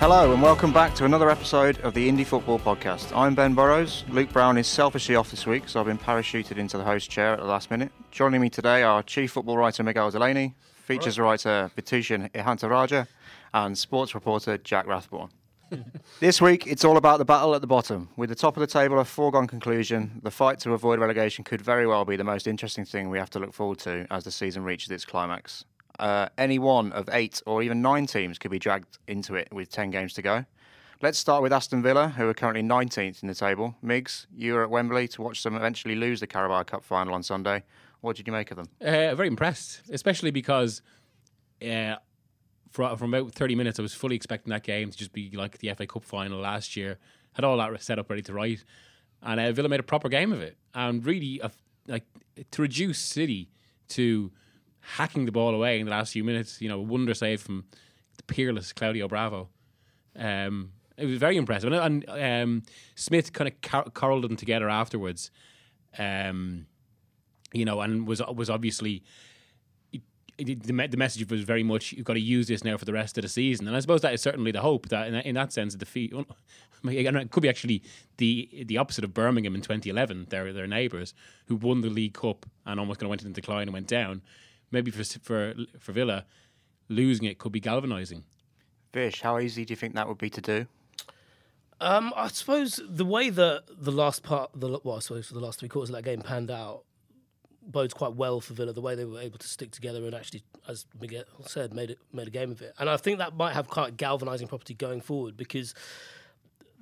Hello, and welcome back to another episode of the Indie Football Podcast. I'm Ben Burrows. Luke Brown is selfishly off this week, so I've been parachuted into the host chair at the last minute. Joining me today are Chief Football Writer Miguel Delaney, features writer Vithushan Ehantharajah, and sports reporter Jack Rathborn. this week, it's all about the battle at the bottom. With the top of the table a foregone conclusion, the fight to avoid relegation could very well be the most interesting thing we have to look forward to as the season reaches its climax. Uh, any one of eight or even nine teams could be dragged into it with 10 games to go. Let's start with Aston Villa, who are currently 19th in the table. Migs, you were at Wembley to watch them eventually lose the Carabao Cup final on Sunday. What did you make of them? Uh, very impressed, especially because uh, for, from about 30 minutes, I was fully expecting that game to just be like the FA Cup final last year. Had all that set up ready to write. And uh, Villa made a proper game of it. And really, uh, like to reduce City to hacking the ball away in the last few minutes, you know, a wonder save from the peerless Claudio Bravo. Um, it was very impressive. And, um, Smith kind of curled them together afterwards. Um, you know, and was was obviously the, the message was very much you've got to use this now for the rest of the season, and I suppose that is certainly the hope that in, in that sense, the defeat it could be actually the the opposite of Birmingham in 2011, their their neighbours who won the League Cup and almost kind of went into decline and went down. Maybe for for for Villa, losing it could be galvanising. Vish, how easy do you think that would be to do? Um, I suppose the way that the last part, the well, I suppose for the last three quarters of that game panned out, bodes quite well for Villa. The way they were able to stick together and actually, as Miguel said, made it made a game of it. And I think that might have quite galvanising property going forward because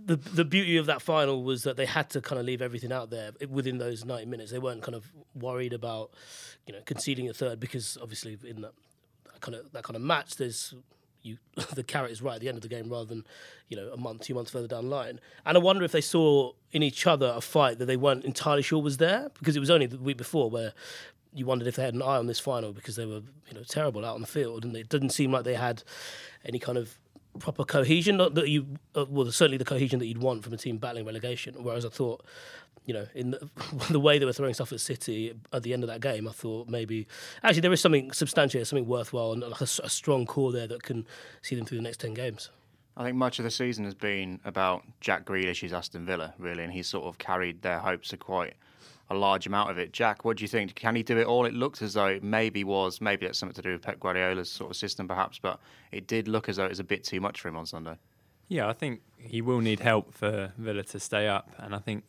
the the beauty of that final was that they had to kind of leave everything out there within those 90 minutes. They weren't kind of worried about, you know, conceding a third because obviously in that, that kind of that kind of match, there's you the carrot is right at the end of the game rather than you know a month, two months further down the line. And I wonder if they saw in each other a fight that they weren't entirely sure was there because it was only the week before where you wondered if they had an eye on this final because they were you know terrible out on the field and it didn't seem like they had any kind of proper cohesion not that you uh, well certainly the cohesion that you'd want from a team battling relegation whereas i thought you know, in the, the, way they were throwing stuff at City at the end of that game, I thought maybe actually there is something substantial, something worthwhile, and like a, a, strong core there that can see them through the next ten games. I think much of the season has been about Jack Grealish's Aston Villa, really, and he's sort of carried their hopes to quite a large amount of it. Jack, what do you think? Can he do it all? It looked as though it maybe was, maybe that's something to do with Pep Guardiola's sort of system, perhaps, but it did look as though it was a bit too much for him on Sunday. Yeah, I think he will need help for Villa to stay up, and I think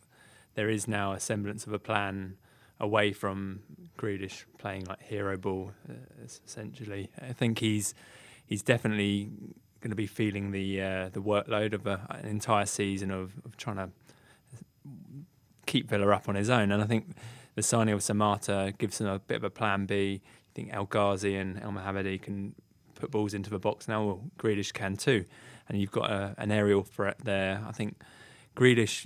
there is now a semblance of a plan away from Grealish playing like hero ball, uh, essentially. I think he's he's definitely going to be feeling the uh, the workload of a, an entire season of, of, trying to keep Villa up on his own. And I think the signing of Samatta gives him a bit of a plan B. I think El Ghazi and El Mohammadi can put balls into the box now. Well, Grealish can too. And you've got a, an aerial threat there. I think Grealish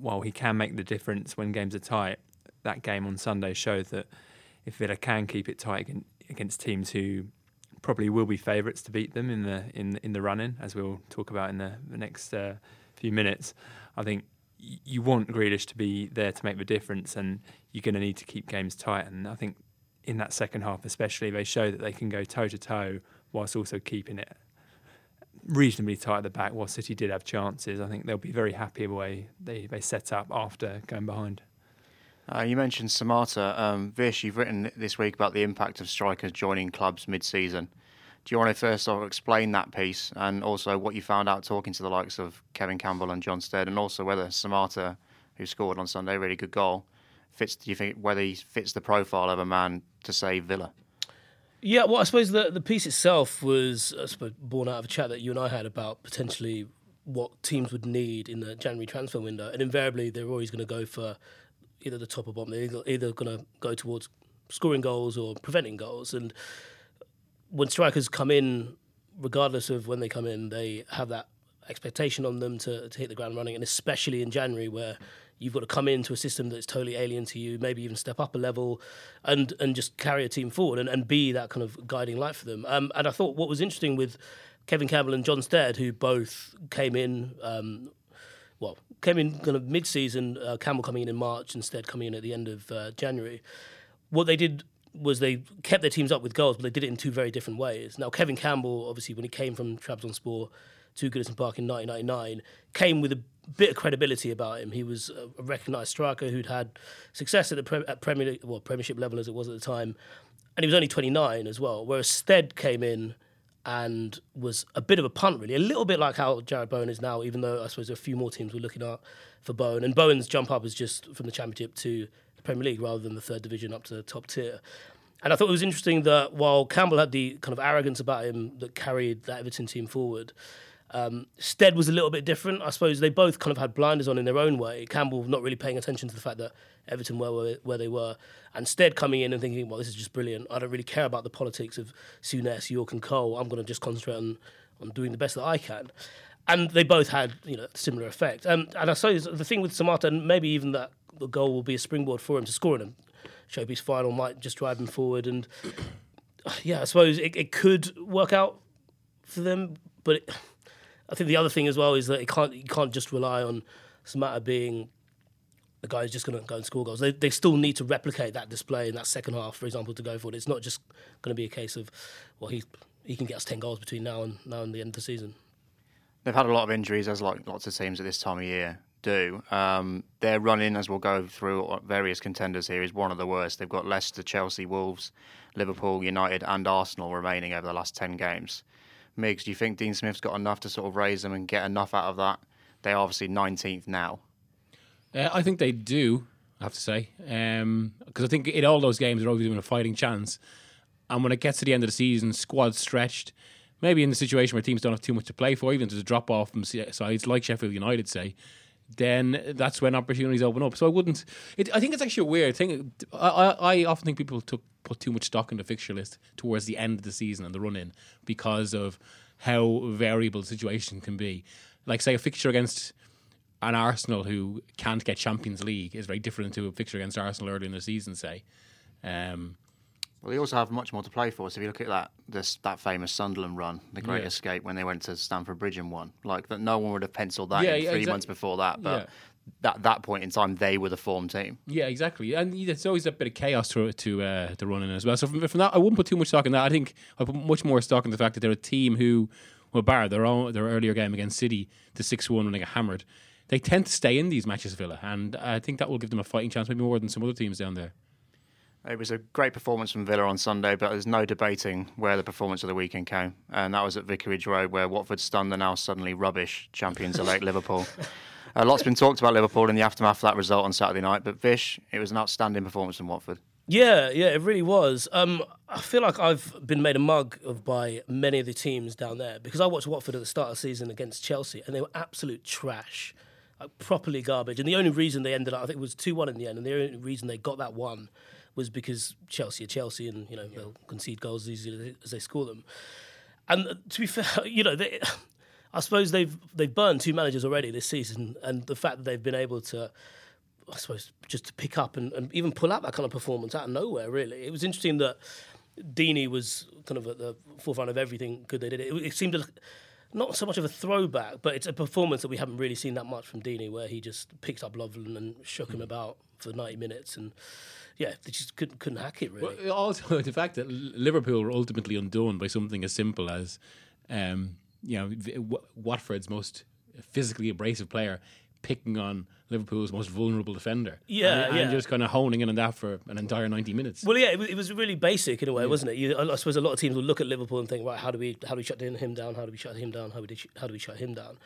while he can make the difference when games are tight, that game on Sunday showed that if Villa can keep it tight against teams who probably will be favourites to beat them in the in in the running, as we'll talk about in the, the next uh, few minutes, I think you want Grealish to be there to make the difference, and you're going to need to keep games tight. And I think in that second half, especially, they show that they can go toe to toe whilst also keeping it reasonably tight at the back. While City did have chances, I think they'll be very happy the way they, they set up after going behind. Uh, you mentioned Samatta. Um, Vish, you've written this week about the impact of strikers joining clubs mid-season. Do you want to first sort of explain that piece and also what you found out talking to the likes of Kevin Campbell and John Stead, and also whether Samatta, who scored on Sunday, really good goal, fits? Do you think whether he fits the profile of a man to save Villa? Yeah, well, I suppose the the piece itself was I suppose, born out of a chat that you and I had about potentially what teams would need in the January transfer window, and invariably they're always going to go for either the top or bottom. They're either, either going to go towards scoring goals or preventing goals. And when strikers come in, regardless of when they come in, they have that expectation on them to, to hit the ground running, and especially in January where you've got to come into a system that's totally alien to you, maybe even step up a level and and just carry a team forward and, and be that kind of guiding light for them. Um, and I thought what was interesting with Kevin Campbell and John Stead, who both came in. Um, well, came in kind of mid-season. Uh, Campbell coming in in March, and Stead coming in at the end of uh, January. What they did was they kept their teams up with goals, but they did it in two very different ways. Now, Kevin Campbell, obviously, when he came from Trabzonspor to Goodison Park in 1999, came with a bit of credibility about him. He was a recognised striker who'd had success at the pre- at Premier well Premiership level as it was at the time, and he was only 29 as well. Whereas Stead came in and was a bit of a punt, really, a little bit like how Jarrod Bowen is now. Even though I suppose a few more teams were looking out for Bowen, and Bowen's jump up was just from the Championship to Premier League rather than the third division up to the top tier. And I thought it was interesting that while Campbell had the kind of arrogance about him that carried that Everton team forward, um, Stead was a little bit different. I suppose they both kind of had blinders on in their own way. Campbell not really paying attention to the fact that Everton were where, they were, and Stead coming in and thinking, well, this is just brilliant. I don't really care about the politics of Souness, Yorke, and Cole. I'm going to just concentrate on, on doing the best that I can. And they both had, you know, similar effect. Um, and I suppose the thing with Samatta, and maybe even that the goal will be a springboard for him to score in a showpiece final, might just drive him forward. And uh, yeah, I suppose it, it could work out for them, but. It, I think the other thing as well is that it can't you can't just rely on Samatta being the guy who's just going to go and score goals. They, they still need to replicate that display in that second half, for example, to go forward. It's not just going to be a case of well he he can get us ten goals between now and now and the end of the season. They've had a lot of injuries, as like lots of teams at this time of year do. Um, their running, as we'll go through various contenders here, is one of the worst. They've got Leicester, Chelsea, Wolves, Liverpool, United, and Arsenal remaining over the last ten games. Migs, do you think Dean Smith's got enough to sort of raise them and get enough out of that? They're obviously 19th now. Uh, I think they do, I have to say. Because um, I think in all those games, they're always given a fighting chance. And when it gets to the end of the season, squad stretched, maybe in the situation where teams don't have too much to play for, even if there's a drop off from sides like Sheffield United, say, then that's when opportunities open up. So I wouldn't. It, I think it's actually a weird thing. I, I, I often think people took put too much stock in the fixture list towards the end of the season and the run in because of how variable the situation can be. Like say a fixture against an Arsenal who can't get Champions League is very different to a fixture against Arsenal early in the season, say. Um, well, they also have much more to play for. So if you look at that this that famous Sunderland run, the Great yeah. Escape, when they went to Stamford Bridge and won, like that, no one would have penciled that yeah, in three months before that. But that that point in time, they were the form team. Yeah, exactly. And it's always a bit of chaos to to uh, to run in as well. So from, from that, I wouldn't put too much stock in that. I think I put much more stock in the fact that they're a team who, well, bar their own their earlier game against City, the six one when they got hammered. They tend to stay in these matches, Villa, and I think that will give them a fighting chance, maybe more than some other teams down there. It was a great performance from Villa on Sunday, but there's no debating where the performance of the weekend came, and that was at Vicarage Road, where Watford stunned the now suddenly rubbish champions elect Liverpool. A lot's been talked about Liverpool in the aftermath of that result on Saturday night, but Vish, it was an outstanding performance from Watford. Yeah, yeah, it really was. Um, I feel like I've been made a mug of by many of the teams down there because I watched Watford at the start of the season against Chelsea, and they were absolute trash, like properly garbage. And the only reason they ended up, I think, it was two one in the end, and the only reason they got that one was because Chelsea are Chelsea, and you know yeah. they'll concede goals as easily as they score them. And uh, to be fair, you know they. I suppose they've they've burned two managers already this season, and the fact that they've been able to, I suppose, just to pick up and, and even pull out that kind of performance out of nowhere. Really, it was interesting that Deeney was kind of at the forefront of everything good they did. It, it seemed to, not so much of a throwback, but it's a performance that we haven't really seen that much from Deeney, where he just picked up Lovren and shook him about for ninety minutes and yeah, they just couldn't couldn't hack it really. Well, also, the fact that Liverpool were ultimately undone by something as simple as um, you know, Watford's most physically abrasive player picking on Liverpool's most vulnerable defender. Yeah, and, yeah. and just kind of honing in on that for an entire ninety minutes. Well, yeah, it, it was really basic in a way, yeah. wasn't it? You, I suppose a lot of teams will look at Liverpool and think, right, how do we how do we shut him down? How do we shut him down? How do we how do we shut him down?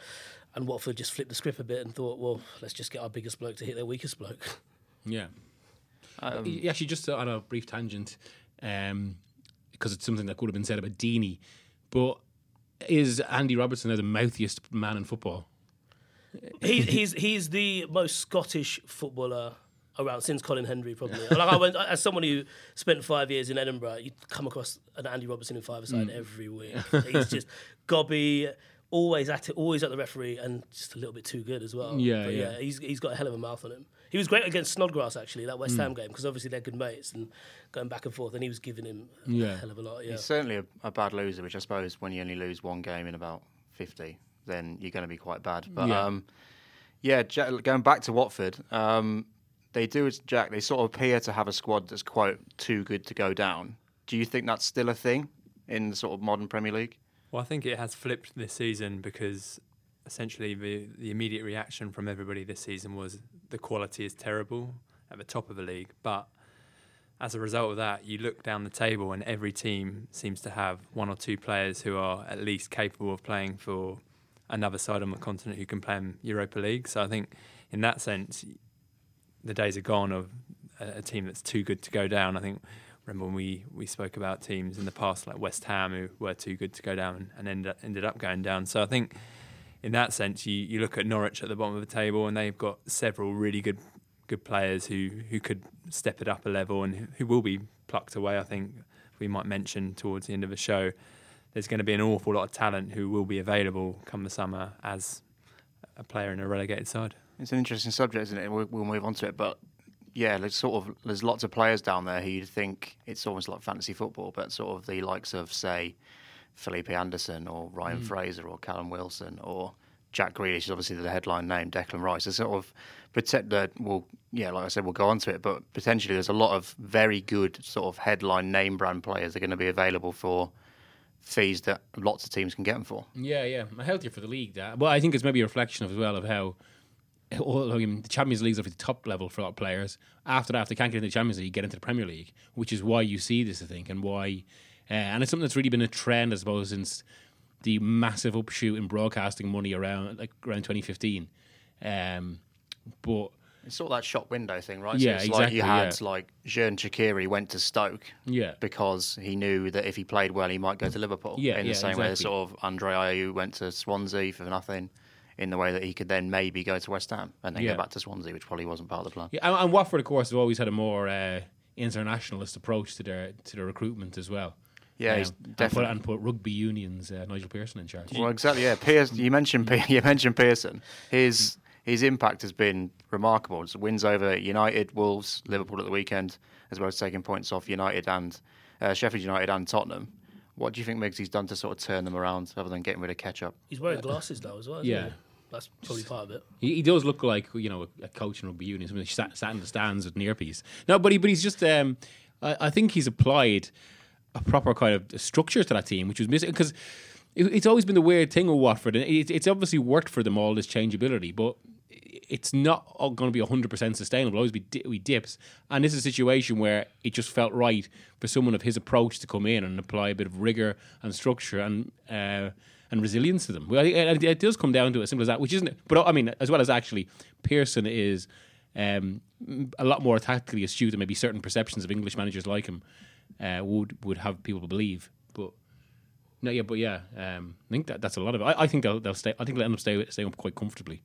And Watford just flipped the script a bit and thought, well, let's just get our biggest bloke to hit their weakest bloke. Yeah. Um, actually, just on a brief tangent, because um, it's something that could have been said about Deeney, but is Andy Robertson now the mouthiest man in football? He, he's he's the most Scottish footballer around since Colin Hendry probably. like I went as someone who spent five years in Edinburgh, you come across an Andy Robertson in five side every week. He's just gobby, always at it, always at the referee, and just a little bit too good as well. Yeah, But yeah. He's he's got a hell of a mouth on him. He was great against Snodgrass actually that Mm. West Ham game because obviously they're good mates and going back and forth, and he was giving him a Yeah. hell of a lot. Yeah. He's certainly a, a bad loser, which I suppose when you only lose one game in about 50, then you're going to be quite bad. But Yeah. um, yeah, going back to Watford, um, they do, as Jack, they sort of appear to have a squad that's, quote, too good to go down. Do you think that's still a thing in the sort of modern Premier League? Well, I think it has flipped this season because essentially the, the immediate reaction from everybody this season was the quality is terrible at the top of the league. But as a result of that, you look down the table and every team seems to have one or two players who are at least capable of playing for another side on the continent who can play in Europa League. So I think in that sense, the days are gone of a, a team that's too good to go down. I think remember when we, we spoke about teams in the past like West Ham who were too good to go down and, ended, up, ended up going down. So I think in that sense, you, you look at Norwich at the bottom of the table and they've got several really good good players who, who could step it up a level and who, will be plucked away. I think we might mention towards the end of the show. There's going to be an awful lot of talent who will be available come the summer as a player in a relegated side. It's an interesting subject, isn't it? We'll, we'll move on to it, but yeah, there's sort of there's lots of players down there who you'd think it's almost like fantasy football, but sort of the likes of say Felipe Anderson or Ryan mm. Fraser or Callum Wilson or Jack Grealish is obviously the headline name, Declan Rice. There's sort of protect that. Well, yeah, like I said, we'll go on to it, but potentially there's a lot of very good sort of headline name brand players that are going to be available for fees that lots of teams can get them for. Yeah, yeah, healthier for the league. That, but I think it's maybe a reflection of as well of how. all- I mean, the Champions League is obviously the top level for a lot of players. After that, if they can't get into the Champions League, get into the Premier League, which is why you see this, I think, and why, uh, and it's something that's really been a trend, I suppose, since the massive upshoot in broadcasting money around like around 2015. Um, but It's sort of that shop window thing, right? Yeah, so it's like you exactly, had like Xherdan Shaqiri went to Stoke yeah, because he knew that if he played well, he might go to Liverpool. Yeah, in yeah, the same way that sort of Andre Ayew went to Swansea for nothing, in the way that he could then maybe go to West Ham and then Yeah. go back to Swansea, which probably wasn't part of the plan. yeah, and, and Watford, of course, have always had a more uh, internationalist approach to their to their recruitment as well. Yeah, he's Um, and, put, definitely. and put rugby unions uh, Nigel Pearson in charge. Well, exactly. Yeah, Pierce. You mentioned you mentioned Pearson. His his impact has been remarkable. It's wins over United, Wolves, Liverpool at the weekend, as well as taking points off United and uh, Sheffield United and Tottenham. What do you think Miggs he's done to sort of turn them around, other than getting rid of ketchup? He's wearing glasses now as well. Yeah. he? That's probably part of it. He, he does look like you know a, a coach in rugby union. Somebody sat, sat in the stands with an earpiece. No, but he but he's just. Um, I, I think he's applied a proper kind of structure to that team, which was missing because it, it's always been the weird thing with Watford, and it, it's obviously worked for them all this changeability, but it's not going to be 100% sustainable. Always be we dips, and this is a situation where it just felt right for someone of his approach to come in and apply a bit of rigor and structure and uh, and resilience to them. Well, it, it does come down to as simple as that, which isn't. But I mean, as well as actually, Pearson is um, a lot more tactically astute than maybe certain perceptions of English managers like him uh, would would have people believe. But no, yeah, but yeah, um, I think that that's a lot of it. I, I think they'll they'll stay. I think they'll end up stay, staying up quite comfortably.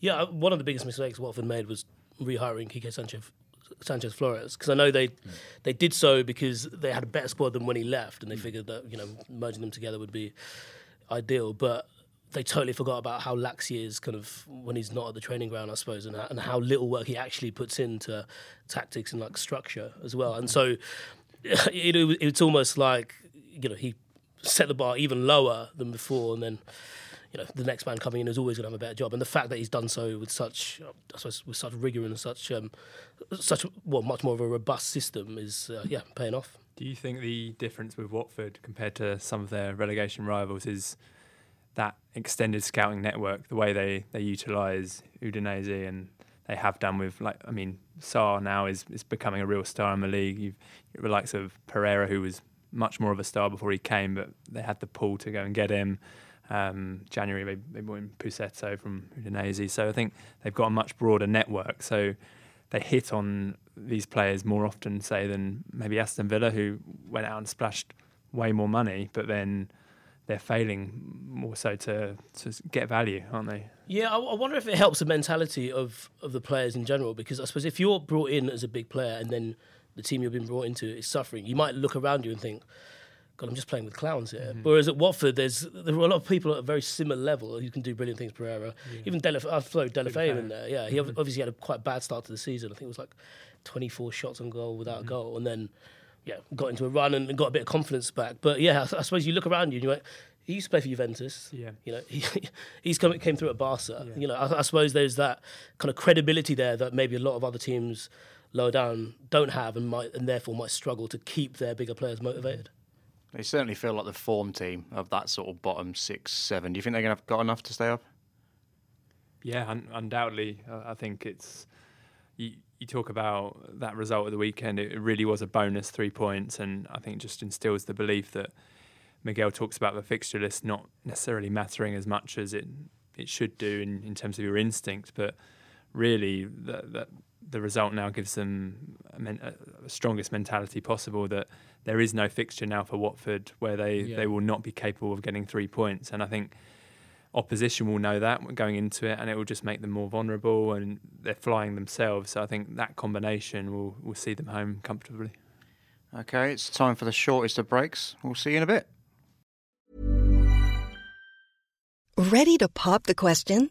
Yeah, uh, one of the biggest mistakes Watford made was rehiring Quique Sanchez. Sanchez Flores because I know they they did so because they had a better squad than when he left and they figured that you know merging them together would be ideal but they totally forgot about how lax he is kind of when he's not at the training ground I suppose and, how- and how little work he actually puts into tactics and like structure as well and so it, it, it's almost like you know he set the bar even lower than before and then you know, the next man coming in is always going to have a better job. And the fact that he's done so with such, with such rigor and such, um, such well, much more of a robust system is, uh, yeah, paying off. Do you think the difference with Watford compared to some of their relegation rivals is that extended scouting network, the way they, they utilise Udinese and they have done with, like, I mean, Sarr now is, is becoming a real star in the league. You've the likes of Pereira, who was much more of a star before he came, but they had the pull to go and get him. Um, January they, they in Pussetto from Udinese, so I think they've got a much broader network. So they hit on these players more often, say, than maybe Aston Villa, who went out and splashed way more money, but then they're failing more so to to get value, aren't they? Yeah, I, I wonder if it helps the mentality of, of the players in general. Because I suppose if you're brought in as a big player and then the team you've been brought into is suffering, you might look around you and think, God, I'm just playing with clowns here. Mm-hmm. Whereas at Watford, there's there are a lot of people at a very similar level who can do brilliant things. Pereira, even Delaf- I've thrown Deulofeu in there. Yeah, he Mm-hmm. obviously had a quite bad start to the season. I think it was like 24 shots on goal without Mm-hmm. a goal, and then yeah, got into a run and got a bit of confidence back. But yeah, I, I suppose you look around you and you're like, he used to play for Juventus. Yeah. You know, he, he's come, came through at Barca. Yeah. You know, I, I suppose there's that kind of credibility there that maybe a lot of other teams lower down don't have and might and therefore might struggle to keep their bigger players motivated. They certainly feel like the form team of that sort of bottom six, seven. Do you think they're going to have got enough to stay up? Yeah, un- undoubtedly. Uh, I think it's you, you talk about that result of the weekend. It really was a bonus three points, and I think just instills the belief that Miguel talks about the fixture list not necessarily mattering as much as it it should do in, in terms of your instinct, but really the, the the result now gives them a, men, a strongest mentality possible that there is no fixture now for Watford where they, Yeah. they will not be capable of getting three points, and I think opposition will know that going into it, and it will just make them more vulnerable, and they're flying themselves. So I think that combination will will see them home comfortably. Okay, it's time for the shortest of breaks. We'll see you in a bit. Ready to pop the question?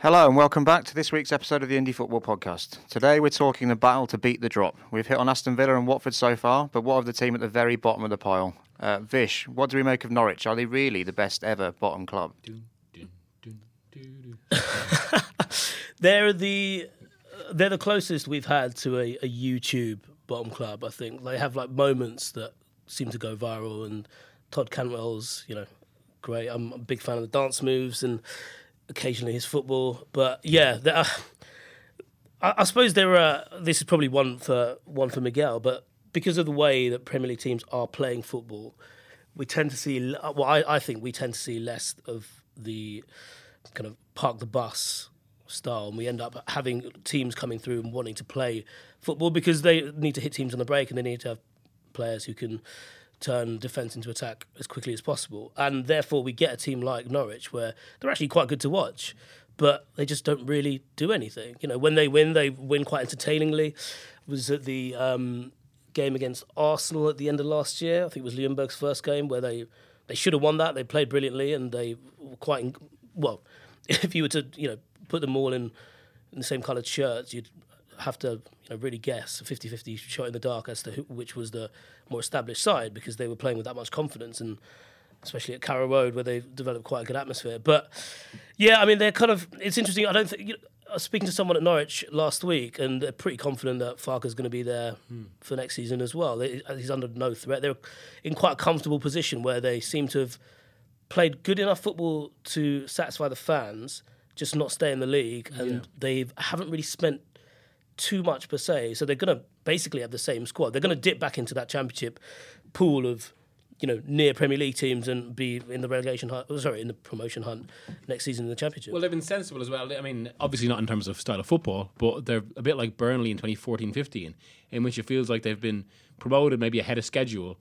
Hello and welcome back to this week's episode of the Indie Football Podcast. Today we're talking the battle to beat the drop. We've hit on Aston Villa and Watford so far, but what of the team at the very bottom of the pile? Uh, Vish, what do we make of Norwich? Are they really the best ever bottom club? They're the they're the closest we've had to a, a YouTube bottom club. I think they have like moments that seem to go viral, and Todd Cantwell's you know great. I'm a big fan of the dance moves and occasionally his football. But yeah, are, uh, I, I suppose there are. This is probably one for one for Miguel, but because of the way that Premier League teams are playing football, we tend to see. Well, I, I think we tend to see less of the kind of park the bus style, and we end up having teams coming through and wanting to play football because they need to hit teams on the break and they need to have players who can turn defence into attack as quickly as possible. And therefore, we get a team like Norwich where they're actually quite good to watch, but they just don't really do anything. You know, when they win, they win quite entertainingly. Was at the um, game against Arsenal at the end of last year. I think it was Ljungberg's first game where they they should have won that. They played brilliantly and they were quite well. If you were to you know put them all in, in the same coloured shirts, you'd have to you know, really guess a 50-50 shot in the dark as to who, which was the more established side because they were playing with that much confidence and especially at Carrow Road where they've developed quite a good atmosphere. But yeah, I mean they're kind of it's interesting. I don't think you know, I was speaking to someone at Norwich last week and they're pretty confident that Farke's going to be there for next season as well. Uh, he's under no threat. They're in quite a comfortable position where they seem to have played good enough football to satisfy the fans, just not stay in the league, and they haven't really spent too much per se. So they're going to basically have the same squad. They're going to dip back into that championship pool of you know near Premier League teams and be in the relegation hunt. oh, Sorry, in the promotion hunt next season in the championship. Well, they've been sensible as well. I mean, obviously not in terms of style of football, but they're a bit like Burnley in 2014-15, in which it feels like they've been promoted maybe ahead of schedule,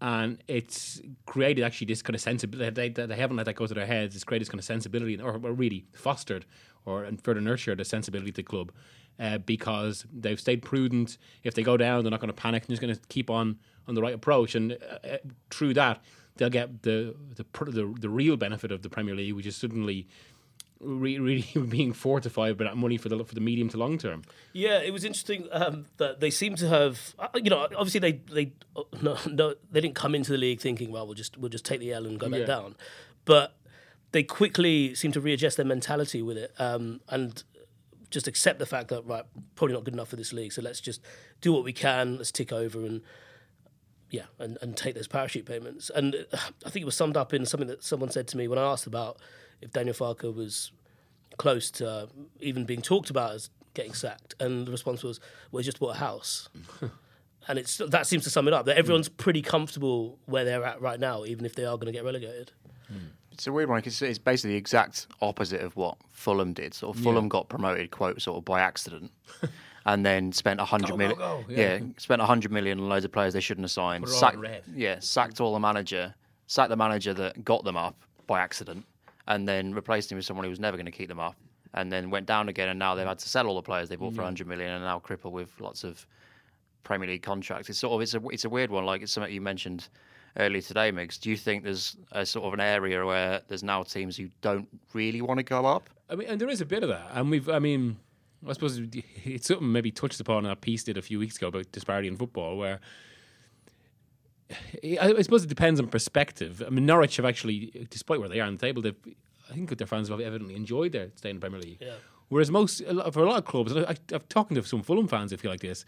and it's created actually this kind of sensibility. They, they haven't let that go to their heads. It's created this kind of sensibility, or, or really fostered or and further nurtured the sensibility of the club. Uh, because they've stayed prudent. If they go down, they're not going to panic. They're just going to keep on on the right approach, and uh, uh, through that, they'll get the the the, the real benefit of the Premier League, which is suddenly re- really being fortified by that money for the for the medium to long term. Yeah, it was interesting um, that they seem to have, uh, you know, obviously they they uh, no, no they didn't come into the league thinking, well, we'll just we'll just take the L and go back Yeah. down, but they quickly seem to readjust their mentality with it um, and just accept the fact that right, probably not good enough for this league, so let's just do what we can, let's tick over and. Yeah, and, and take those parachute payments. And uh, I think it was summed up in something that someone said to me when I asked about if Daniel Farke was close to uh, even being talked about as getting sacked, and the response was, "Well, he just bought a house." and it's that seems to sum it up. That everyone's pretty comfortable where they're at right now, even if they are going to get relegated. It's a weird one because it's basically the exact opposite of what Fulham did. Sort of Fulham got promoted, quote, sort of by accident, and then spent a hundred Go, go, go, Yeah. yeah. spent a hundred million on loads of players they shouldn't have signed. Put it all Sacked, red. yeah, sacked all the manager, sacked the manager that got them up by accident, and then replaced him with someone who was never going to keep them up, and then went down again. And now they've had to sell all the players they bought for a hundred million, and now crippled with lots of Premier League contracts. It's sort of it's a it's a weird one. Like it's something you mentioned earlier today, Migs. Do you think there's a sort of an area where there's now teams who don't really want to go up? I mean, and there is a bit of that, and we've. I mean, I suppose it's something maybe touched upon. A piece did a few weeks ago about disparity in football, where I, I suppose it depends on perspective. I mean, Norwich have actually, despite where they are on the table, they've. I think their fans have evidently enjoyed their stay in the Premier League. Yeah. Whereas most, for a lot of clubs, and I, I've talking to some Fulham fans who feel like this,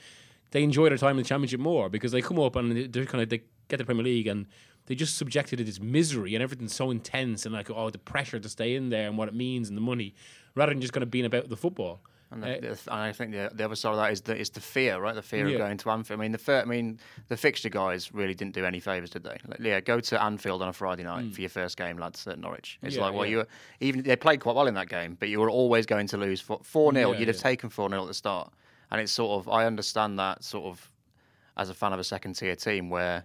they enjoy their time in the Championship more because they come up and they're kind of they get the Premier League and they just subjected to this misery and everything's so intense and like oh the pressure to stay in there and what it means and the money rather than just kind of being about the football. And, the, Uh, the, and I think the, the other side of that is the is the fear, right? The fear Yeah. of going to Anfield. I mean, the fir- I mean, the fixture guys really didn't do any favours, did they? Like, yeah, go to Anfield on a Friday night for your first game, lads, at Norwich. It's Mm. Yeah, like, well, yeah. you were, even they played quite well in that game, but you were always going to lose four 0 Yeah, You'd have taken four 0 at the start, and it's sort of I understand that sort of as a fan of a second tier team where.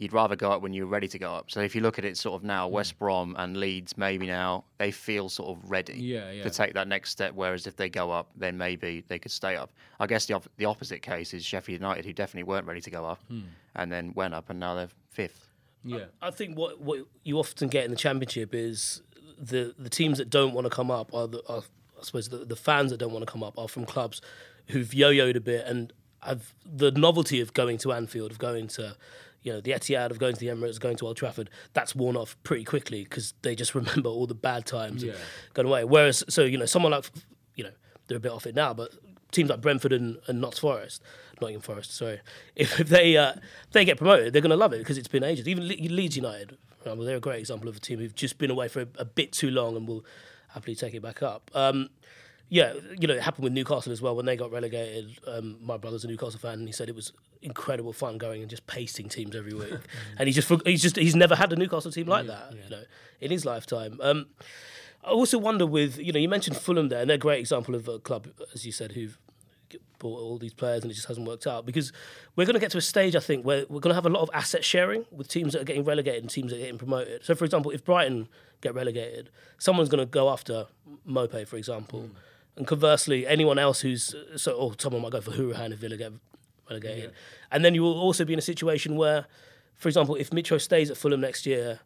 You'd rather go up when you're ready to go up. So if you look at it sort of now, Mm. West Brom and Leeds maybe now they feel sort of ready Yeah, yeah. to take that next step. Whereas if they go up, then maybe they could stay up. I guess the op- the opposite case is Sheffield United, who definitely weren't ready to go up, Hmm. and then went up, and now they're fifth. yeah. I think what what you often get in the championship is the the teams that don't want to come up are the are, I suppose the, the fans that don't want to come up are from clubs who've yo-yoed a bit and have the novelty of going to Anfield, of going to you know the Etihad, of going to the Emirates, going to Old Trafford. That's worn off pretty quickly because they just remember all the bad times Yeah. gone away. Whereas so you know someone like you know they're a bit off it now, but teams like Brentford and, and Notts Forest, Nottingham Forest, sorry, if, if they uh, if they get promoted, they're going to love it because it's been ages. Even Le- Leeds United, example, they're a great example of a team who've just been away for a, a bit too long and will happily take it back up. Um, yeah, you know, it happened with Newcastle as well when they got relegated. Um, my brother's a Newcastle fan, and he said it was incredible fun going and just pasting teams every week. and he's just he's just he's never had a Newcastle team like that, you know, in his lifetime. Um, I also wonder with you know you mentioned Fulham there, and they're a great example of a club, as you said, who've bought all these players and it just hasn't worked out because we're going to get to a stage I think where we're going to have a lot of asset sharing with teams that are getting relegated and teams that are getting promoted. So for example, if Brighton get relegated, someone's going to go after Mope, for example, and conversely, anyone else who's so or someone might go for Hourihane if Villa get relegated, and then you will also be in a situation where, for example, if Mitro stays at Fulham next year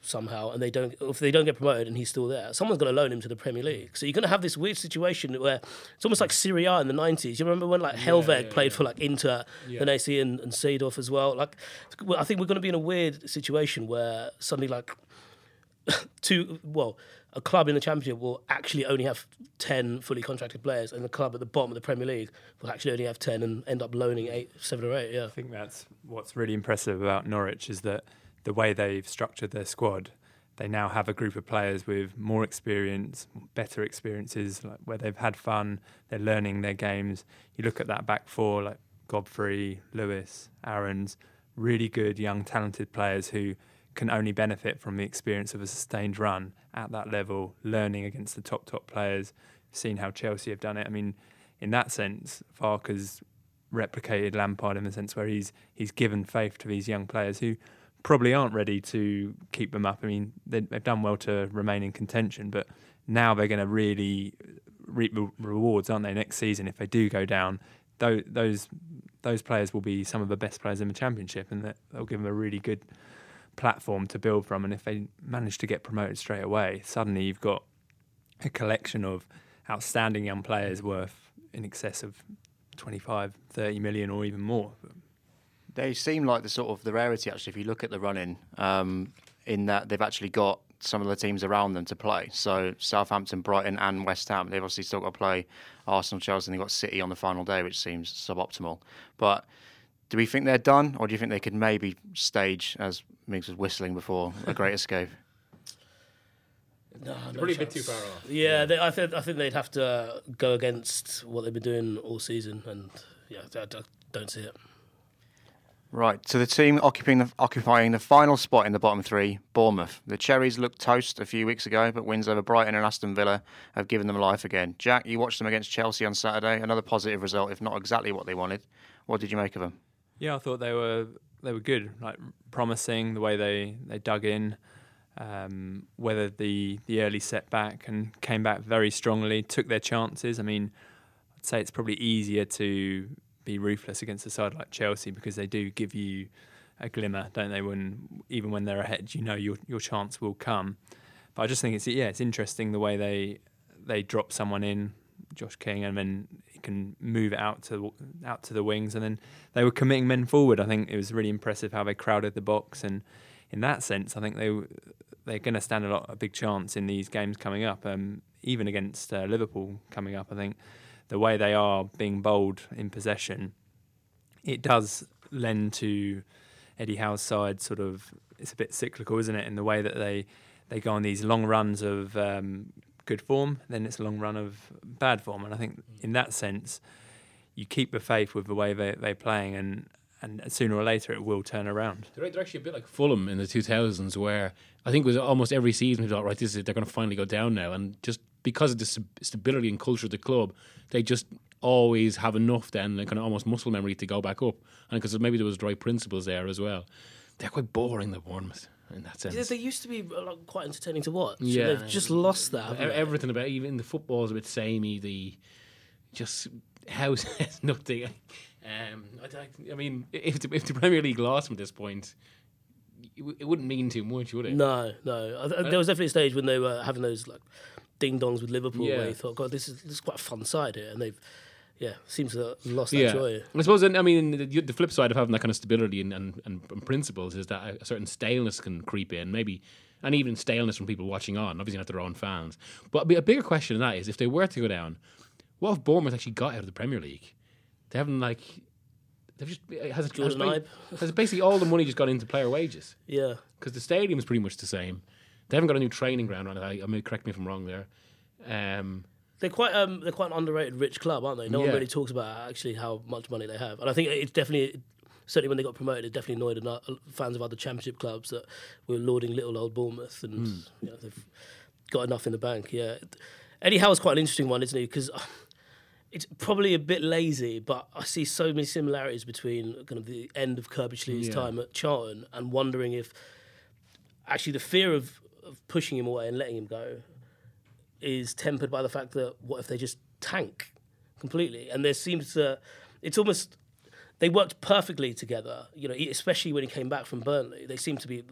somehow and they don't if they don't get promoted and he's still there someone's going to loan him to the Premier League. So you're going to have this weird situation where it's almost like Serie A in the 90s you remember when like Helveg played for like Inter and AC and, and Seedorf as well? Like I think we're going to be in a weird situation where suddenly like two well a club in the championship will actually only have 10 fully contracted players and the club at the bottom of the Premier League will actually only have 10 and end up loaning eight seven or eight yeah I think that's what's really impressive about Norwich is that the way they've structured their squad, they now have a group of players with more experience, better experiences, like where they've had fun, they're learning their games. You look at that back four, like Godfrey, Lewis, Aarons, really good young talented players who can only benefit from the experience of a sustained run at that level, learning against the top top players. seeing how Chelsea have done it. I mean, in that sense, Farke's replicated Lampard in the sense where he's he's given faith to these young players who probably aren't ready to keep them up. I mean, they, they've done well to remain in contention, but now they're going to really reap rewards, aren't they? Next season, if they do go down, those those those players will be some of the best players in the championship, and they'll give them a really good platform to build from. And if they manage to get promoted straight away, suddenly you've got a collection of outstanding young players worth in excess of 25, 30 million or even more. They seem like the sort of the rarity actually. If you look at the running, um, in that they've actually got some of the teams around them to play. So Southampton, Brighton, and West Ham. They've obviously still got to play Arsenal, Chelsea, and they've got City on the final day, which seems suboptimal. But do we think they're done, or do you think they could maybe stage, as Miggs was whistling before, a great escape? No, They're no Probably a bit too far off. Yeah, They, I think I think they'd have to go against what they've been doing all season, and yeah, I, I don't see it. Right, so the team occupying the, occupying the final spot in the bottom three, Bournemouth. The Cherries looked toast a few weeks ago, but wins over Brighton and Aston Villa have given them life again. Jack, you watched them against Chelsea on Saturday. Another positive result, if not exactly what they wanted. What did you make of them? Yeah, I thought they were they were good, like promising the way they, they dug in, um, weathered the the early setback and came back very strongly. Took their chances. I mean, I'd say it's probably easier to be ruthless against a side like Chelsea because they do give you a glimmer, don't they? When even when they're ahead, you know your your chance will come. But I just think it's yeah, it's interesting the way they they drop someone in, Josh King, and then he can move out to out to the wings, and then they were committing men forward. I think it was really impressive how they crowded the box, and in that sense, I think they they're going to stand a lot a big chance in these games coming up, um, even against uh, Liverpool coming up. I think the way they are being bold in possession, it does lend to Eddie Howe's side. Sort of, it's a bit cyclical, isn't it? In the way that they they go on these long runs of um, good form, then it's a long run of bad form, and I think mm. in that sense, you keep the faith with the way they they're playing, and and sooner or later it will turn around. They're, they're actually a bit like Fulham in the 2000s, where I think it was almost every season we thought, right, this is they're going to finally go down now, and just because of the stability and culture of the club, they just always have enough then, like kind of almost muscle memory to go back up, and because maybe there was the right principles there as well. They're quite boring, the Bournemouth, in that sense. Yeah, they used to be uh, like, quite entertaining to watch. Yeah. they've just lost that. Everything about even the football is a bit samey. The just house has nothing. Um, I, I- I mean, if the, if the Premier League lost at this point, it, wouldn't mean too much, would it? No, no. There was definitely a stage when they were having those like ding dongs with Liverpool, Yeah. where you thought, God, this is this is quite a fun side here, and they've yeah seems to have lost that Yeah, joy. I suppose. I mean, the, the flip side of having that kind of stability and, and, and, principles is that a certain staleness can creep in, maybe, and even staleness from people watching on, obviously not their own fans. But a bigger question than that is, if they were to go down, what if Bournemouth actually got out of the Premier League? They haven't like. They've just has it, has, Jordan has basically all the money just gone into player wages Yeah, because the stadium is pretty much the same. They haven't got a new training ground it. I, I mean, correct me if I'm wrong there. Um, they're quite um they're quite an underrated rich club, aren't they? No one Yeah. really talks about actually how much money they have, and I think it's definitely. Certainly, when they got promoted, it definitely annoyed ano- fans of other Championship clubs that were lauding little old Bournemouth, and Hmm. you know, they've got enough in the bank. Yeah, Eddie Howe's quite an interesting one, isn't he? Because it's probably a bit lazy, but I see so many similarities between kind of the end of Curbishley's Yeah. time at Charlton and wondering if actually the fear of, of pushing him away and letting him go is tempered by the fact that what if they just tank completely? And there seems to, it's almost, they worked perfectly together, you know, especially when he came back from Burnley. They seemed to be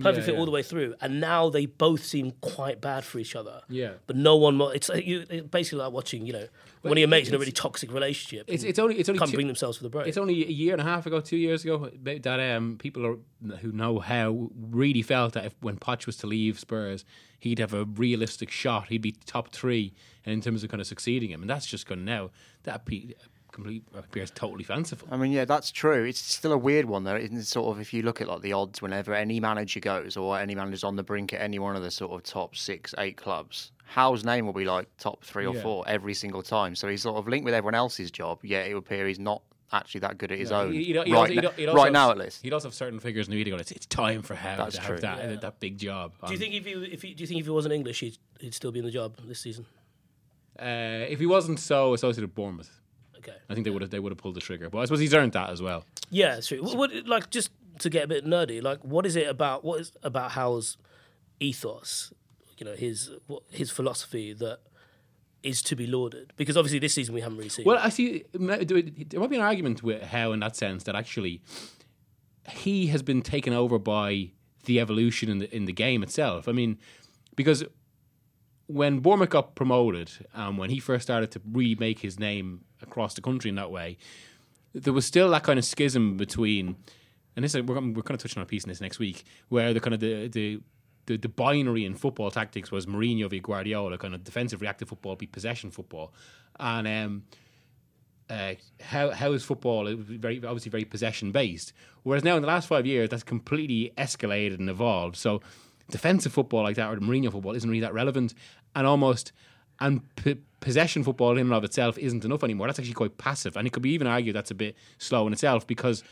perfect Yeah, fit yeah. all the way through. And now they both seem quite bad for each other. Yeah. But no one, it's, like you, it's basically like watching, you know, one of your mates in a really toxic relationship. it's it's only it's only can't two- bring themselves for the break. It's only a year and a half ago, two years ago, that um, people are, who know how really felt that if when Poch was to leave Spurs, he'd have a realistic shot. He'd be top three in terms of kind of succeeding him, and that's just gone now. That pe- complete uh, appears totally fanciful. I mean, yeah, that's true. It's still a weird one, though. Isn't sort of if you look at like the odds, whenever any manager goes or any manager's on the brink at any one of the sort of top six, eight clubs, Howe's name will be like top three or Yeah. four every single time. So he's sort of linked with everyone else's job. Yet it would appear he's not actually that good at his own. He'd- he'd right, also- na- he'd- he'd right have- now, at least. he does have certain figures in the media going, it's, it's time for Howe That's to true. have that, that big job. do you think if he, if he, do you think if he wasn't English, he'd, he'd still be in the job this season? uh, if he wasn't so associated with Bournemouth, Okay. I think they would have they would have pulled the trigger. But I suppose he's earned that as well. Yeah, it's true. What, what- like just to get a bit nerdy, like what is it about what is about Howe's ethos? You know, his what, his philosophy that is to be lauded. Because obviously this season we haven't really seen. Well, I see. There might be an argument with Howe in that sense that actually he has been taken over by the evolution in the in the game itself. I mean, because when Bournemouth got promoted, um, when he first started to remake his name across the country in that way, there was still that kind of schism between, and this we're, we're kind of touching on a piece in this next week, where the kind of the the the, the binary in football tactics was Mourinho v Guardiola, kind of defensive reactive football be possession football, and um, uh, how how is football it was very obviously very possession based. Whereas now in the last five years, that's completely escalated and evolved. So defensive football like that or Mourinho football isn't really that relevant, and almost and p- possession football in and of itself isn't enough anymore. That's actually quite passive, and it could be even argued that's a bit slow in itself because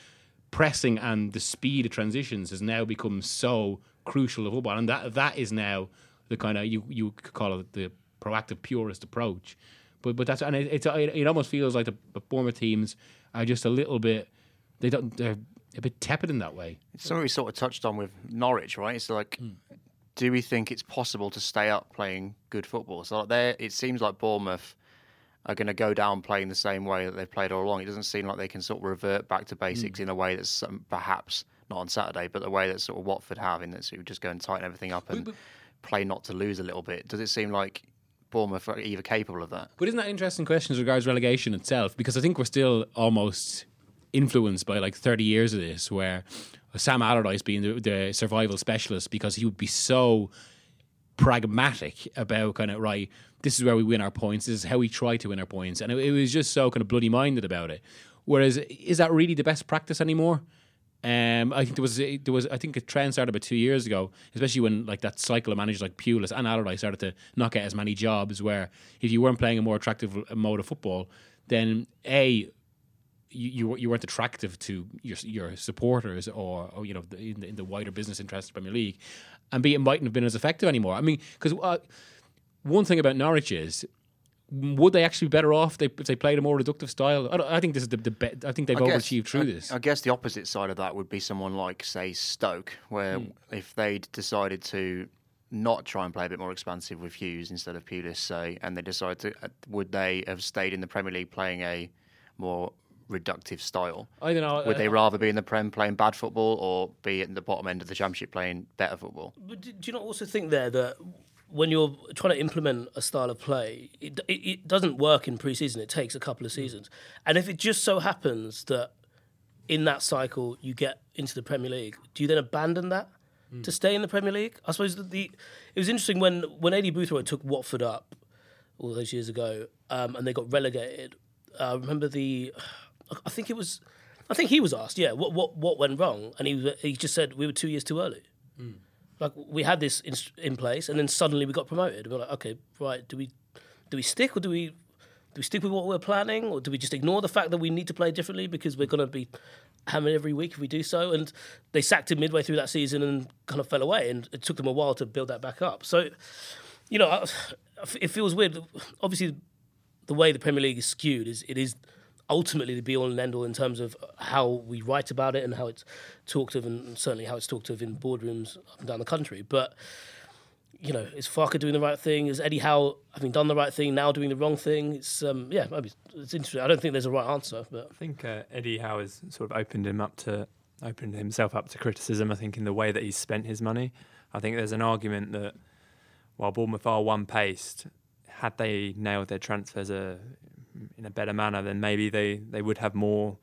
pressing and the speed of transitions has now become so crucial to football, and that that is now the kind of you you could call it the proactive purist approach. But but that's and it, it's it, it almost feels like the, the Bournemouth teams are just a little bit they don't they're a bit tepid in that way. It's something we sort of touched on with Norwich, right? It's like, mm. do we think it's possible to stay up playing good football? So like there, it seems like Bournemouth are going to go down playing the same way that they've played all along. It doesn't seem like they can sort of revert back to basics mm. in a way that's perhaps not on Saturday, but the way that sort of Watford have in that so you just go and tighten everything up and but, but, play not to lose a little bit. Does it seem like Bournemouth are either capable of that? But isn't that interesting question as regards relegation itself? Because I think we're still almost influenced by like 30 years of this, where Sam Allardyce being the, the survival specialist because he would be so pragmatic about kind of right this is where we win our points this is how we try to win our points and it, it, was just so kind of bloody minded about it whereas is that really the best practice anymore um, I think there was there was I think a trend started about two years ago, especially when like that cycle of managers like Pulis and Allardyce started to knock out as many jobs. Where if you weren't playing a more attractive mode of football, then a you, you, weren't attractive to your your supporters or, or you know in, the, in, the, wider business interests of Premier League, and B it mightn't have been as effective anymore. I mean, because uh, one thing about Norwich is would they actually be better off if they played a more reductive style? I, I think this is the, the be- I think they've I guess, overachieved through I, this. I guess the opposite side of that would be someone like, say, Stoke, where mm. if they'd decided to not try and play a bit more expansive with Hughes instead of Pulis, say, and they decided to, uh, would they have stayed in the Premier League playing a more reductive style. I don't know. Would they rather be in the Prem playing bad football or be at the bottom end of the Championship playing better football? But do you not also think there that when you're trying to implement a style of play, it, it, it doesn't work in pre-season. It takes a couple of seasons, and if it just so happens that in that cycle you get into the Premier League, do you then abandon that? Mm. To stay in the Premier League, I suppose the it was interesting when when Eddie Boothroyd took Watford up all those years ago, um, and they got relegated. I uh, remember the I think it was, I think he was asked, yeah, what what what went wrong, and he he just said we were two years too early. Mm. Like we had this in, in, place, and then suddenly we got promoted. We are like, okay, right, do we do we stick or do we do we stick with what we're planning, or do we just ignore the fact that we need to play differently because we're going to be hammered every week if we do so? And they sacked him midway through that season and kind of fell away, and it took them a while to build that back up. So, you know, it feels weird. Obviously, the way the Premier League is skewed is it is ultimately the be all and end all in terms of how we write about it and how it's talked of, and certainly how it's talked of in boardrooms up and down the country. But you know, is Farke doing the right thing? Is Eddie Howe having done the right thing now doing the wrong thing? It's um, yeah, maybe it's interesting. I don't think there's a right answer, but I think uh, Eddie Howe has sort of opened him up to opened himself up to criticism. I think in the way that he's spent his money. I think there's an argument that while Bournemouth are one paced, had they nailed their transfers a in a better manner, then maybe they, they would have more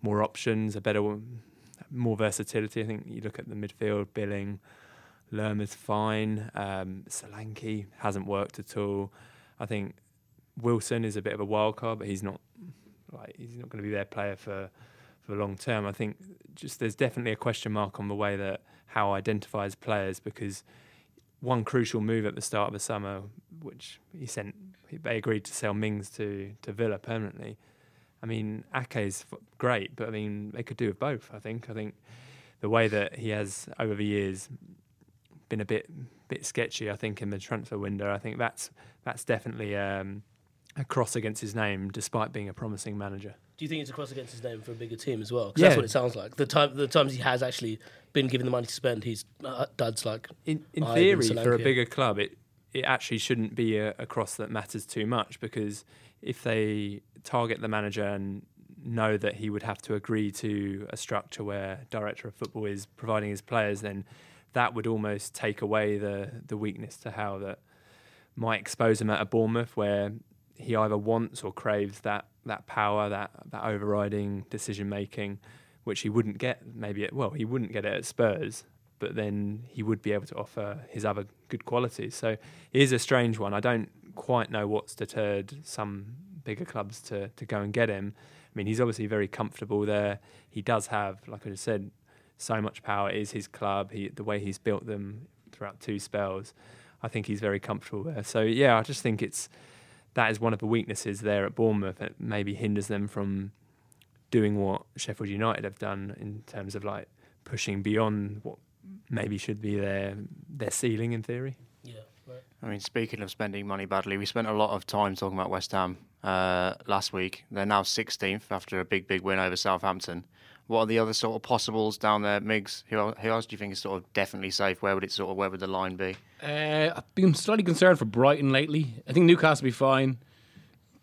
more options, a better more versatility. I think you look at the midfield, Billing, Lerma's fine, um, Solanke hasn't worked at all. I think Wilson is a bit of a wild card, but he's not like he's not going to be their player for for long term. I think just there's definitely a question mark on the way that Howe identifies players because one crucial move at the start of the summer, which he sent, they agreed to sell Mings to, to Villa permanently. I mean, Ake's great, but I mean, they could do with both. I think. I think the way that he has over the years been a bit bit sketchy. I think in the transfer window. I think that's that's definitely um, a cross against his name, despite being a promising manager. Do you think it's a cross against his name for a bigger team as well? Because yeah. that's what it sounds like. The time, the times he has actually been given the money to spend, he's uh, dad's like. In, in theory, for a bigger club, it it actually shouldn't be a, a cross that matters too much because if they target the manager and know that he would have to agree to a structure where director of football is providing his players, then that would almost take away the the weakness to how that might expose him at a Bournemouth where he either wants or craves that that power, that that overriding decision making, which he wouldn't get maybe at, well he wouldn't get it at Spurs, but then he would be able to offer his other good qualities. So it is a strange one. I don't quite know what's deterred some bigger clubs to to go and get him. I mean, he's obviously very comfortable there. He does have, like I just said, so much power. It is his club. He the way he's built them throughout two spells. I think he's very comfortable there. So yeah, I just think it's that is one of the weaknesses there at Bournemouth. It maybe hinders them from doing what Sheffield United have done in terms of like pushing beyond what maybe should be their their ceiling in theory. Yeah, right. I mean, speaking of spending money badly, we spent a lot of time talking about West Ham uh, last week. They're now 16th after a big, big win over Southampton. What are the other sort of possibles down there, Migs? Who, who else do you think is sort of definitely safe? Where would it sort of where would the line be? Uh, I've been slightly concerned for Brighton lately. I think Newcastle will be fine.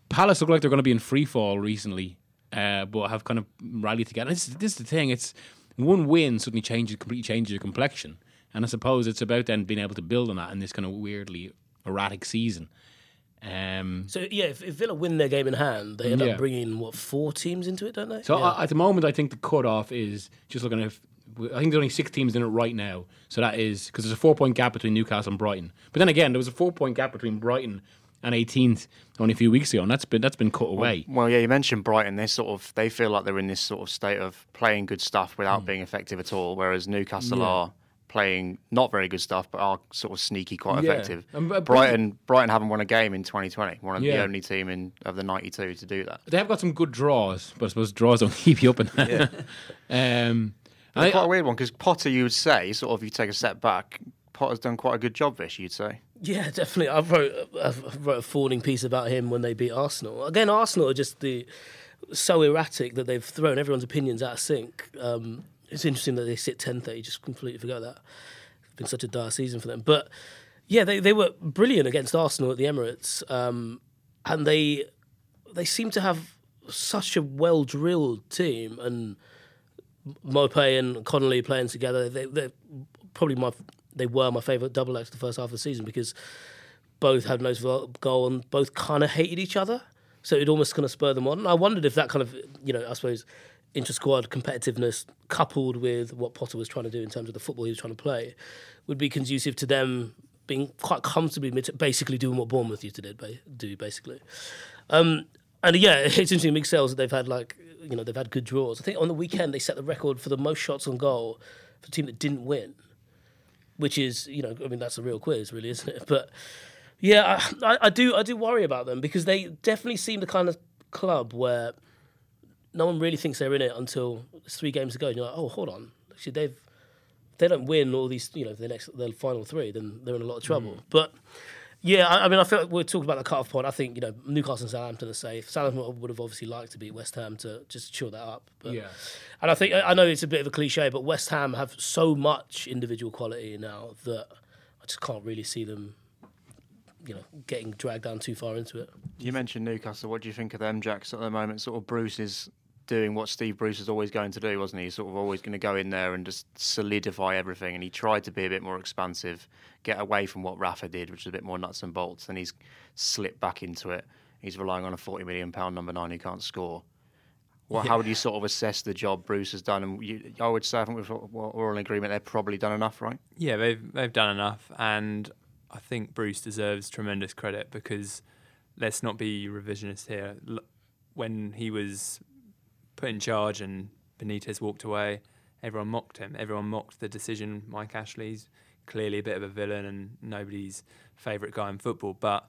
Palace look like they're going to be in free fall recently, uh, but have kind of rallied together. This, this is the thing. It's one win suddenly changes completely changes your complexion, and I suppose it's about then being able to build on that in this kind of weirdly erratic season. Um, So yeah, if, if Villa win their game in hand, they end Yeah. up bringing what four teams into it, don't they? So yeah. I, at the moment, I think the cutoff is just looking at. I think there's only six teams in it right now. So that is because there's a four point gap between Newcastle and Brighton. But then again, there was a four point gap between Brighton and 18th only a few weeks ago, and that's been that's been cut away. Well, yeah, you mentioned Brighton. They sort of they feel like they're in this sort of state of playing good stuff without being effective at all, whereas Newcastle. Yeah. are playing not very good stuff, but are sort of sneaky, quite Yeah. effective. And, uh, Brighton, Brighton haven't won a game in 2020. One of the only team in of the 92 to do that. They have got some good draws, but I suppose draws don't keep you up in that. um, It's I- quite a weird one because Potter, you would say, sort of, if you take a step back, Potter's done quite a good job this. You'd say. Yeah, definitely. I wrote I wrote a fawning piece about him when they beat Arsenal. Again, Arsenal are just the so erratic that they've thrown everyone's opinions out of sync. Um, it's interesting that they sit tenth. You just completely forgot that. It's been such a dire season for them. But yeah, they they were brilliant against Arsenal at the Emirates, um, and they they seem to have such a well drilled team and. Maupay and Connolly playing together, they, they're probably my they were my favourite double acts the first half of the season because both had most goal and both kind of hated each other. So it almost kind of spurred them on. And I wondered if that kind of you know I suppose inter squad competitiveness coupled with what Potter was trying to do in terms of the football he was trying to play would be conducive to them being quite comfortably basically doing what Bournemouth used to did, do basically. Um, and yeah, it's interesting. Big sales that they've had like you know they've had good draws. I think on the weekend they set the record for the most shots on goal for a team that didn't win, which is you know I mean that's a real quiz, really, isn't it? But yeah, I, I, do I do worry about them because they definitely seem the kind of club where no one really thinks they're in it until three games to go. And you're like, oh, hold on, actually they've they don't win all these, you know, the next the final three, then they're in a lot of trouble. Mm. But yeah, I, I mean, I feel like we're talking about the cut-off point. I think you know Newcastle and Southampton are safe. Southampton would have obviously liked to beat West Ham to just chill that up. But, Yeah. and I think I know it's a bit of a cliche, but West Ham have so much individual quality now that I just can't really see them, you know, getting dragged down too far into it. You mentioned Newcastle. What do you think of them, Jacks? At the moment, sort of Bruce is doing what Steve Bruce was always going to do, wasn't he? He's sort of always going to go in there and just solidify everything. And he tried to be a bit more expansive, get away from what Rafa did, which was a bit more nuts and bolts. And he's slipped back into it. He's relying on a forty million pound number nine who can't score. Well, How would you sort of assess the job Bruce has done? And you, I would say, I think we're we're all in agreement. They've probably done enough, right? Yeah, they've they've done enough, and I think Bruce deserves tremendous credit because let's not be revisionist here. When he was put in charge and Benitez walked away, everyone mocked him. Everyone mocked the decision. Mike Ashley's clearly a bit of a villain and nobody's favourite guy in football, but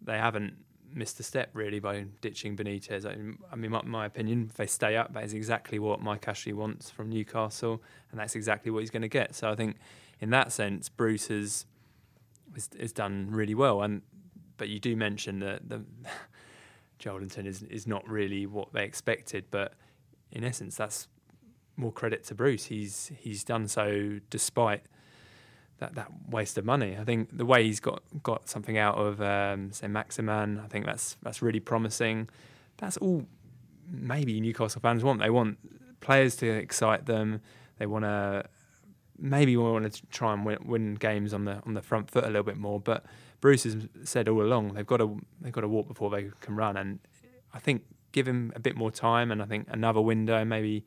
they haven't missed a step really by ditching Benitez. I mean, my, my opinion, if they stay up, that is exactly what Mike Ashley wants from Newcastle, and that's exactly what he's going to get. So I think, in that sense, Bruce has has, has done really well. And but you do mention that the Joelinton is is not really what they expected, but in essence, that's more credit to Bruce. He's he's done so despite that, that waste of money. I think the way he's got, got something out of um, say Maximin, I think that's that's really promising. That's all maybe Newcastle fans want. They want players to excite them. They want to maybe want to try and win, win games on the on the front foot a little bit more. But Bruce has said all along they've got to they've got to walk before they can run, and I think give him a bit more time, and I think another window maybe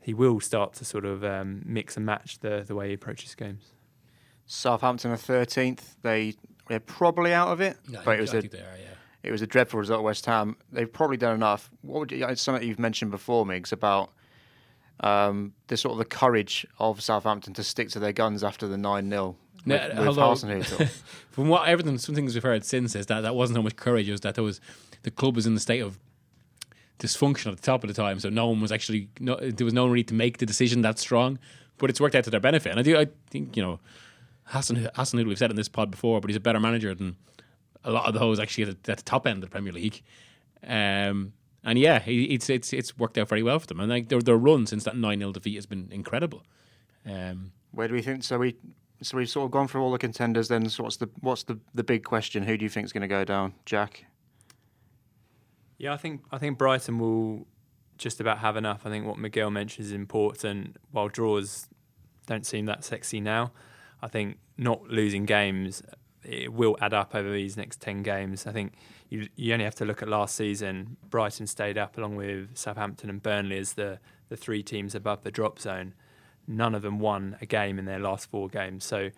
he will start to sort of um, mix and match the the way he approaches games. Southampton are thirteenth. They they're probably out of it, No, but it was I a think they are, yeah. it was a dreadful result at West Ham. They've probably done enough. What would you, something you've mentioned before, Migs, about um, the sort of the courage of Southampton to stick to their guns after the nine 0 with, No, with. From what everything, some things we've heard since is that that wasn't how much courage. It was that there was the club was in the state of dysfunction at the top of the time, so no one was actually no, there was no one really to make the decision that strong. But it's worked out to their benefit, and I do. I think you know, Hasenhüttl we've said in this pod before, but he's a better manager than a lot of those actually at the, at the top end of the Premier League. Um, and yeah, it's it's it's worked out very well for them, and like their their run since that nine 0 defeat has been incredible. Um, Where do we think? So we so we've sort of gone through all the contenders. Then so what's the what's the the big question? Who do you think is going to go down? Jack. Yeah, I think I think Brighton will just about have enough. I think what Miguel mentioned is important. While draws don't seem that sexy now, I think not losing games it will add up over these next ten games. I think you you only have to look at last season. Brighton stayed up along with Southampton and Burnley as the the three teams above the drop zone. None of them won a game in their last four games. So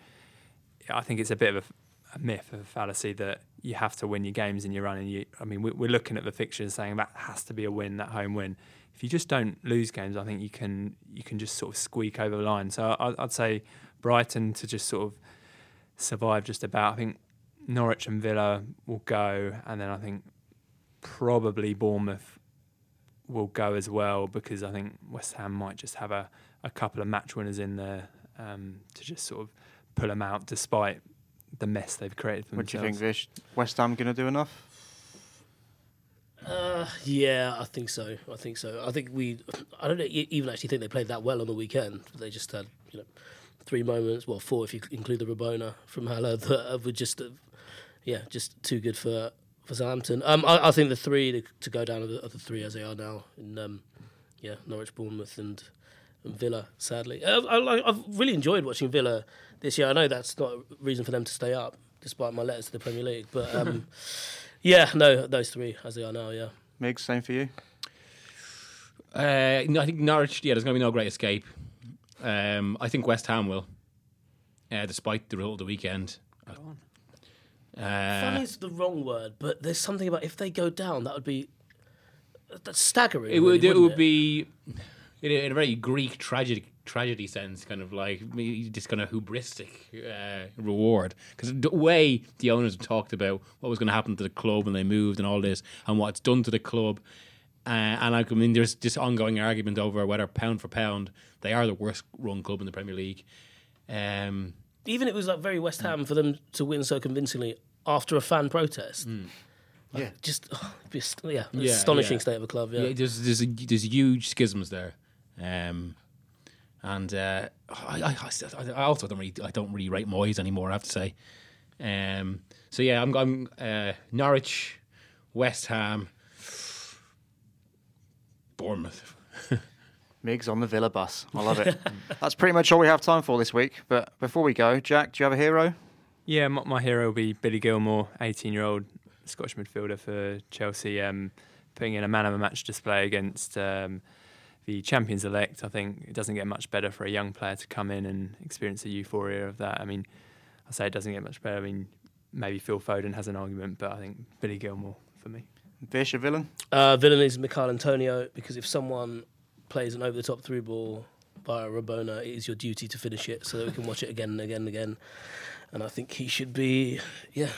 I think it's a bit of a, a myth, a fallacy that you have to win your games in your run. And you, I mean, we, we're looking at the fixtures saying that has to be a win, that home win. If you just don't lose games, I think you can you can just sort of squeak over the line. So I, I'd say Brighton to just sort of survive just about. I think Norwich and Villa will go, and then I think probably Bournemouth will go as well because I think West Ham might just have a, a couple of match winners in there um, to just sort of pull them out despite the mess they've created for What do you think, Vish? West Ham going to do enough? Uh, yeah, I think so. I think so. I think we. I don't even actually think they played that well on the weekend. They just had, you know, three moments. Well, four if you include the Rabona from Haller that were just, uh, yeah, just too good for for Southampton. Um, I, I think the three to, to go down are the, are the three as they are now in, um, yeah, Norwich, Bournemouth, and, and Villa. Sadly, uh, I, like I've really enjoyed watching Villa this year. I know that's not a reason for them to stay up, despite my letters to the Premier League, but. Um, Yeah, no, those three as they are now. Yeah. Migs, same for you. Uh, no, I think Norwich. Yeah, there's going to be no great escape. Um, I think West Ham will, uh, despite the result of the weekend. Fun Uh, is the wrong word, but there's something about if they go down, that would be that's staggering. it would. really, It wouldn't would be in a, in a very Greek tragedy tragedy sense, kind of like me- this kind of hubristic uh, reward. Because the way the owners have talked about what was going to happen to the club when they moved and all this, and what it's done to the club. Uh, and like, I mean, there's this ongoing argument over whether pound for pound they are the worst run club in the Premier League. Um, Even it was like very West Ham for them to win so convincingly after a fan protest. Yeah. Just oh, be ast- yeah, Yeah, astonishing yeah. state of a club. Yeah. Yeah, there's there's there's huge schisms there, um, and uh, I, I, I- I also don't really I don't really rate Moyes anymore. I have to say. Um, so yeah, I'm going uh, Norwich, West Ham, Bournemouth. Migs on the Villa bus. I love it. That's pretty much all we have time for this week. But before we go, Jack, do you have a hero? Yeah, my, my hero will be Billy Gilmour, 18 year old Scottish midfielder for Chelsea, um, putting in a man of the match display against um, the champions elect. I think it doesn't get much better for a young player to come in and experience the euphoria of that. I mean, I say it doesn't get much better. I mean, maybe Phil Foden has an argument, but I think Billy Gilmour for me. Vish, a villain? Uh, villain is Michail Antonio because if someone plays an over the top through ball via Rabona, it is your duty to finish it so that we can watch it again and again and again. And I think he should be, yeah.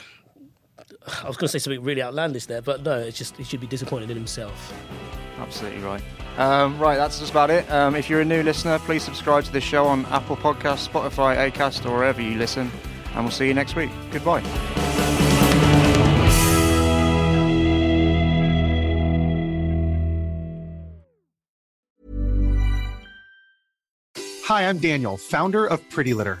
I was going to say something really outlandish there, but no, it's just he should be disappointed in himself. Absolutely right. Um, right, that's just about it. Um, if you're a new listener, please subscribe to this show on Apple Podcasts, Spotify, Acast, or wherever you listen. And we'll see you next week. Goodbye. Hi, I'm Daniel, founder of Pretty Litter.